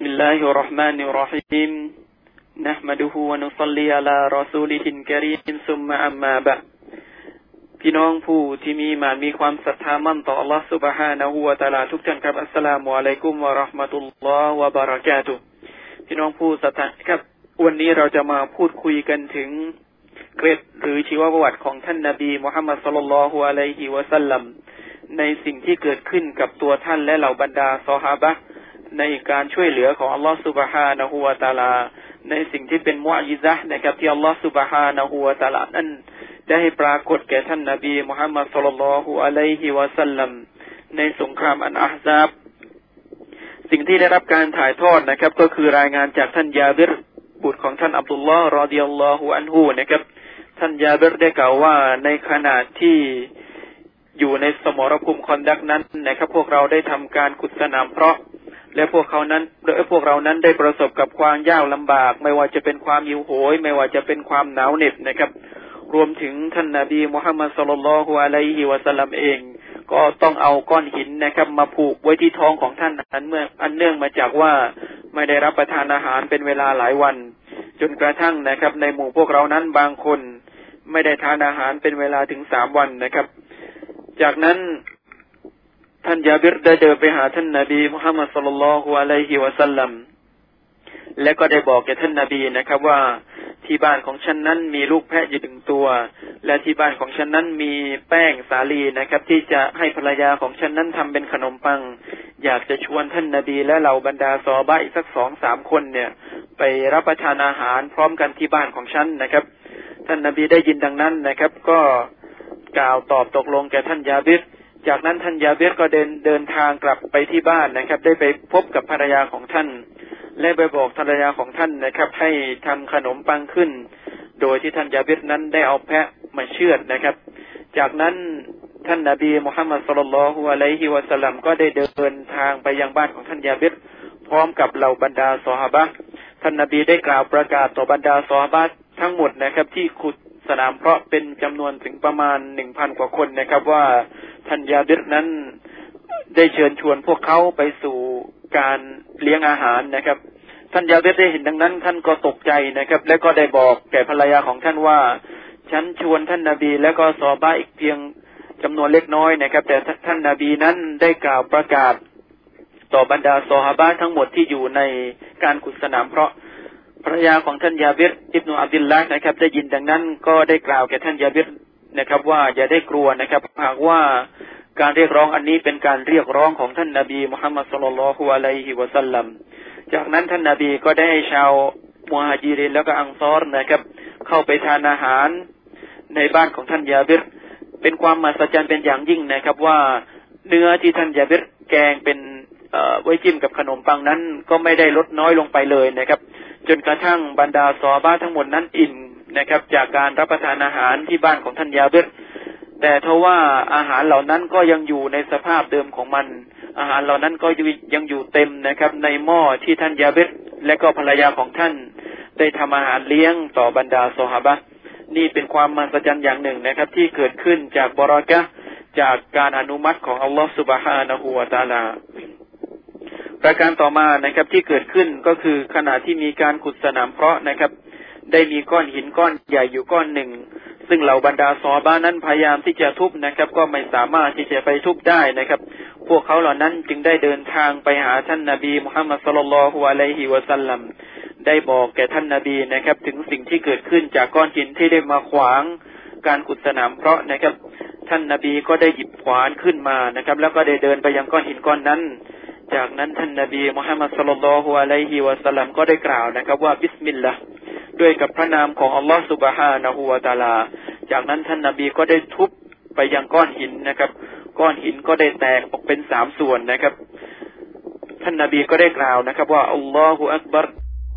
بسم الله الرحمن الرحيم نحمده ونصلي على رسوله الكريم ثم أما بعد พี่น้องผู้ที่มีมามีความศรัทธามั่นต่อ Allah سبحانه และ تعالى ทุกท่านครับอัสสลามุอะลัยกุมวะราะห์มะตุลลอฮ์วะบะเราะกาตุพี่น้องผู้ศรัทธาครับวันนี้เราจะมาพูดคุยกันถึงเกรดหรือชีวประวัติของท่านนาบีมุฮัมมัดสุลลัลฮุอะลัยฮิวะสัลลัมในสิ่งที่เกิดขึ้นกับตัวท่านและเหล่าบรรดาซอฮาบะ ในการช่วยเหลือของอัลลอฮฺสุบฮานะฮูวาตาลา ในสิ่งที่เป็นมุอิซะนะครับที่อัลลอฮฺสุบฮานะฮูวาตาลานั้นได้ปรากฏแก่ท่านนบีมุฮัมมัดสุลลัลฮุอะลัยฮิวะสัลลัมในสงครามอันอาฮซับสิ่งที่ได้รับการถ่ายทอดนะครับ ก็คือรายงานจากท่านยาบิรบุตรของท่านอับดุลลอฮ์รอดิยัลลอฮุอันฮูนะครับ ท่านยาบิรได้กล่าวว่าในขณะที่อยู่ในสมรภูมิคอนดักนั้นนะครับ พวกเราได้ทำการขุดสนามเพราะ และพวกเขานั้นและพวกเรานั้นได้ประสบกับความยากลำบาก ไม่ว่าจะเป็นความหิวโหย ไม่ว่าจะเป็นความหนาวเหน็บนะครับ รวมถึงท่านนาบีมุฮัมมัดสุลลัลฮุอะลัยฮิวะสัลลัมเอง ก็ต้องเอาก้อนหินนะครับ มาผูกไว้ที่ท้องของท่านอันเมื่ออันเนื่องมาจากว่าไม่ได้รับประทานอาหารเป็นเวลาหลายวัน จนกระทั่งนะครับ ในหมู่พวกเรานั้นบางคน ไม่ได้ทานอาหารเป็นเวลาถึงสามวันนะครับ จากนั้น ท่านยาบิรได้เดินไปหาท่านนาบีมุฮัมมัดสุลลัลฮุอะลัยฮิวะสัลลัมและก็ได้บอกแก่ท่านนาบีนะครับว่าที่บ้านของฉันนั้นมีลูกแพะอยู่ถึงตัว และที่บ้านของฉันนั้นมีแป้งสาลีนะครับ ที่จะให้ภรรยาของฉันนั้นทำเป็นขนมปัง อยากจะชวนท่านนาบีและเหล่าบรรดาซอบะอีกสักสองสามคนเนี่ย ไปรับประทานอาหารพร้อมกันที่บ้านของฉันนะครับ ท่านนาบีได้ยินดังนั้นนะครับ ก็กล่าวตอบตกลงแก่ท่านยาบิร จากนั้นท่านยาเบสก็เดินเดินทางกลับไปที่บ้านนะครับ ได้ไปพบกับภรรยาของท่าน และไปบอกภรรยาของท่านนะครับ ให้ทำขนมปังขึ้น โดยที่ท่านยาเบสนั้นได้เอาแพะมาเชือดนะครับ จากนั้นท่านนาบีมุฮัมมัดสุลลัลฮุอะลัยฮิวะสัลลัมก็ได้เดินทางไปยังบ้านของท่านยาเบสพร้อมกับเหล่าบรรดาสหบะท่านนาบีได้กล่าวประกาศต่อบรรดาสหบะทั้งหมดนะครับ ที่ขุด สนามเพราะเป็นจำนวนถึงประมาณหนึ่งพันกว่าคนนะครับว่าท่านยาดิรนั้นได้เชิญชวนพวกเขาไปสู่การเลี้ยงอาหารนะครับ ท่านยาดิรได้เห็นดังนั้น ท่านก็ตกใจนะครับ และก็ได้บอกแก่ภรรยาของท่านว่า ฉันชวนท่านนาบี และก็ซอบ้าอีกเพียงจำนวนเล็กน้อยนะครับ แต่ท่านนาบีนั้นได้กล่าวประกาศ ต่อบรรดาซอฮาบะทั้งหมดที่อยู่ในการขุดสนามเพราะ ภรรยาของท่านยาบิรอิบนุอับดุลละนะครับ ได้ยินดังนั้นก็ได้กล่าวแก่ท่านยาบิรนะครับ ว่าอย่าได้กลัวนะครับ หากว่าการเรียกร้องอันนี้เป็นการเรียกร้องของท่านนาบีมุฮัมมัดสุลลัลฮุอะลัยฮิวะสัลลัมจากนั้นท่านนาบีก็ได้ให้ชาวมุฮัจิรินแล้วก็อังซอรนะครับ เข้าไปทานอาหารในบ้านของท่านยาบิรเป็นความมหัศจรรย์เป็นอย่างยิ่งนะครับ ว่าเนื้อที่ท่านยาบิรแกงเป็นไว้จิ้มกับขนมปังนั้น ก็ไม่ได้ลดน้อยลงไปเลยนะครับ จนกระทั่งบรรดาซอบ้าทั้งหมดนั้นอิ่มนะครับ จากการรับประทานอาหารที่บ้านของท่านยาเบรแต่ทว่าอาหารเหล่านั้นก็ยังอยู่ในสภาพเดิมของมัน อาหารเหล่านั้นก็ยังอยู่เต็มนะครับ ในหม้อที่ท่านยาเบรและก็ภรรยาของท่าน ได้ทำอาหารเลี้ยงต่อบรรดาโซฮาบะนี่เป็นความมหัศจรรย์อย่างหนึ่งนะครับ ที่เกิดขึ้นจากบรากะจากการอนุมัติของอัลลอฮฺสุบฮานะฮูวาตาลา ประการต่อมานะครับที่เกิดขึ้นก็คือขณะที่มีการขุดสนามเพราะนะครับ ได้มีก้อนหินก้อนใหญ่อยู่ก้อนหนึ่ง ซึ่งเหล่าบรรดาซอบ้านั้นพยายามที่จะทุบนะครับ ก็ไม่สามารถที่จะไปทุบได้นะครับ พวกเขาเหล่านั้นจึงได้เดินทางไปหาท่านนาบีมุฮัมมัดสุลลัลฮุอะลัยฮิวะสัลลัมได้บอกแก่ท่านนาบีนะครับ ถึงสิ่งที่เกิดขึ้นจากก้อนหินที่ได้มาขวางการขุดสนามเพราะนะครับ ท่านนาบีก็ได้หยิบขวานขึ้นมานะครับ แล้วก็ได้เดินไปยังก้อนหินก้อนนั้น จากนั้นท่านนาบีมุฮัมมัดสุลลัลฮุอะลัยฮิวะสัลลัมก็ได้กล่าวนะครับ ว่าบิสมิลลาห์ด้วยกับพระนามของอัลลอฮฺสุบฮานะฮูวะตาลา จากนั้นท่านนาบีก็ได้ทุบไปยังก้อนหินนะครับ ก้อนหินก็ได้แตกออกเป็นสามส่วนนะครับ ท่านนาบีก็ได้กล่าวนะครับ ว่าอัลลอฮฺอักบัร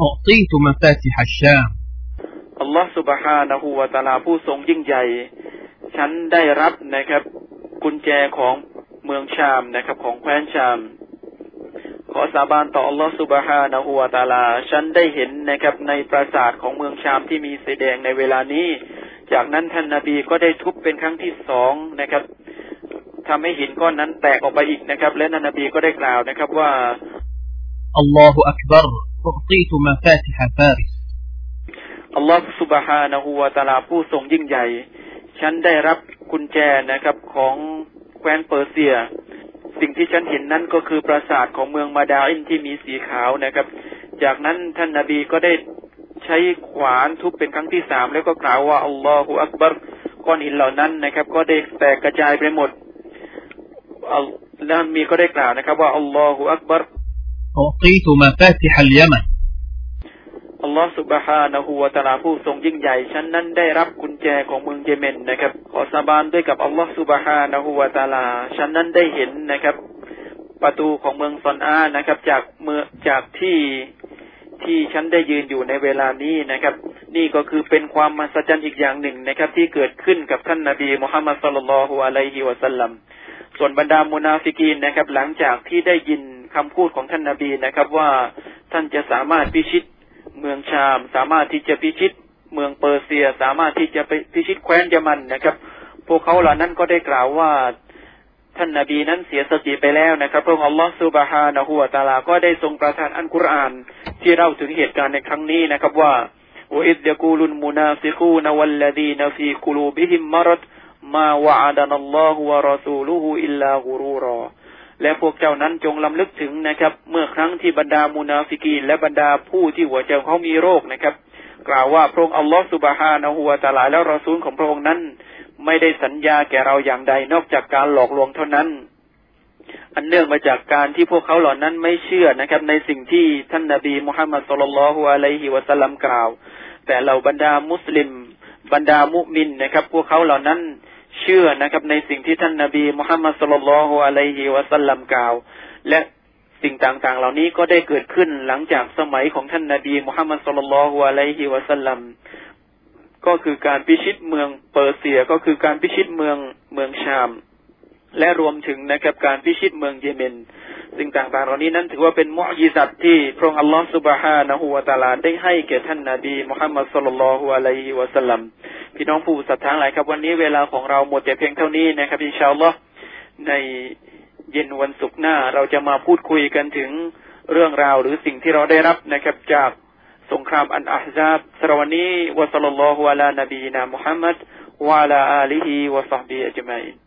อัตีตุมาฟาติฮัชชาอัลลอฮฺสุบฮานะฮูวะตาลาผู้ทรงยิ่งใหญ่ ฉันได้รับนะครับ กุญแจของเมืองชามนะครับ ของแคว้นชาม ขอสาบานต่ออัลลอฮฺสุบฮานะอูวาตาลา ฉันได้เห็นนะครับในปราสาทของเมืองชามที่มีสีแดงในเวลานี้ จากนั้นท่านนาบีก็ได้ทุบเป็นครั้งที่สองนะครับ ทำให้หินก้อนนั้นแตกออกไปอีกนะครับ และท่านนาบีก็ได้กล่าวนะครับว่าอัลลอฮฺอักบาร์อุตีตุมาฟาติฮะฟาริสอัลลอฮฺสุบฮานะอูวาตาลาผู้ทรงยิ่งใหญ่ ฉันได้รับกุญแจนะครับของแคว้นเปอร์เซีย สิ่งที่ฉันเห็นนั้นก็คือปราสาทของเมืองมาดาอินที่มีสีขาวนะครับ จากนั้นท่านนาบีก็ได้ใช้ขวานทุบเป็นครั้งที่สามแล้วก็กล่าวว่าอัลลอฮฺอักบัรก้อนหินเหล่านั้นนะครับ ก็ได้แตกกระจายไปหมดอัลแล้วมีก็ได้กล่าวนะครับ ว่าอัลลอฮฺอักบัร أعطيت مفاتح اليمن อั ลลอฮฺสุบฮานะฮูวะตาลาผู้ทรงยิ่งใหญ่ฉันนั้นได้รับกุญแจของเมืองเยเมนนะครับ ขอสาบานด้วยกับอัลลอฮฺสุบฮานะฮูวะตาลาฉันนั้นได้เห็นนะครับ ประตูของเมืองซอนอานะครับ จากเมืองจากที่ที่ฉันได้ยืนอยู่ในเวลานี้นะครับ นี่ก็คือเป็นความมหัศจรรย์อีกอย่างหนึ่งนะครับ ที่เกิดขึ้นกับท่านนาบีมุฮัมมัดสุลลัลฮุอะลัยฮิวะสัลลัมส่วนบรรดามุนาฟิกีนนะครับ หลังจากที่ได้ยินคำพูดของท่านนาบีนะครับ ว่าท่านจะสามารถพิชิต เมืองชามสามารถที่จะพิชิตเมืองเปอร์เซีย สามารถที่จะไปพิชิตแคว้นเยอมันนะครับ พวกเขาเหล่านั้นก็ได้กล่าวว่าท่านนาบีนั้นเสียสติไปแล้วนะครับพระองค์อัลลอฮฺซุบฮานะฮูวะตาลาก็ได้ทรงประทานอัลกุรอาน ที่เล่าถึงเหตุการณ์ในครั้งนี้นะครับว่าوإذ يقول المنافقون والذين في قلوبهم مرض ما وعدنا الله ورسوله إلا غرورا และพวกเจ้านั้นจงรำลึกถึงนะครับ เมื่อครั้งที่บรรดามุนาฟิกีนและบรรดาผู้ที่หัวใจเขามีโรคนะครับ กล่าวว่าพระองค์อัลลอฮฺسبحانه وتعالىและรอซูลของพระองค์นั้น ไม่ได้สัญญาแก่เราอย่างใดนอกจากการหลอกลวงเท่านั้น อันเนื่องมาจากการที่พวกเขาเหล่านั้นไม่เชื่อนะครับ ในสิ่งที่ท่านนาบีมุฮัมมัดสุลลัลฮุอะลัยฮิวะสัลลัมกล่าว แต่เหล่าบรรดามุสลิม บรรดามุมินนะครับ พวกเขาเหล่านั้น เชื่อนะครับ ในสิ่งที่ท่านนาบีมุฮัมมัดสุลลัลฮุอะลัยฮิวะสัลลัมกล่าว และสิ่งต่างๆ เหล่านี้ก็ได้เกิดขึ้นหลังจากสมัยของท่านนาบีมุฮัมมัดสุลลัลฮุอะลัยฮิวะสัลลัมก็คือการพิชิตเมืองเปอร์เซียก็คือการพิชิตเมืองเมืองชาม และรวมถึงนะครับการพิชิตเมืองเยเมนสิ่งต่างๆเหล่านี้นั้นถือว่าเป็นมุอญิซัตที่พระองค์อัลลอฮฺสุบฮานะฮูวะตาลาได้ให้แก่ท่านนาบีมุฮัมมัดสุลลัลฮุอะลัยฮิวะสัลลัม พี่น้องผู้ศรัทธาทั้งหลายครับ วันนี้เวลาของเราหมดแต่เพียงเท่านี้นะครับอินชาอัลลอฮ์ในเย็นวันศุกร์หน้า เราจะมาพูดคุยกันถึงเรื่องราวหรือสิ่งที่เราได้รับนะครับจากสงครามอันอาฮซาบสรวันนี้วะสัลลัลลอฮุอะลานบีนามุฮัมมัดวะอะลาอาลีฮิวะซอฮบีอัจมัยน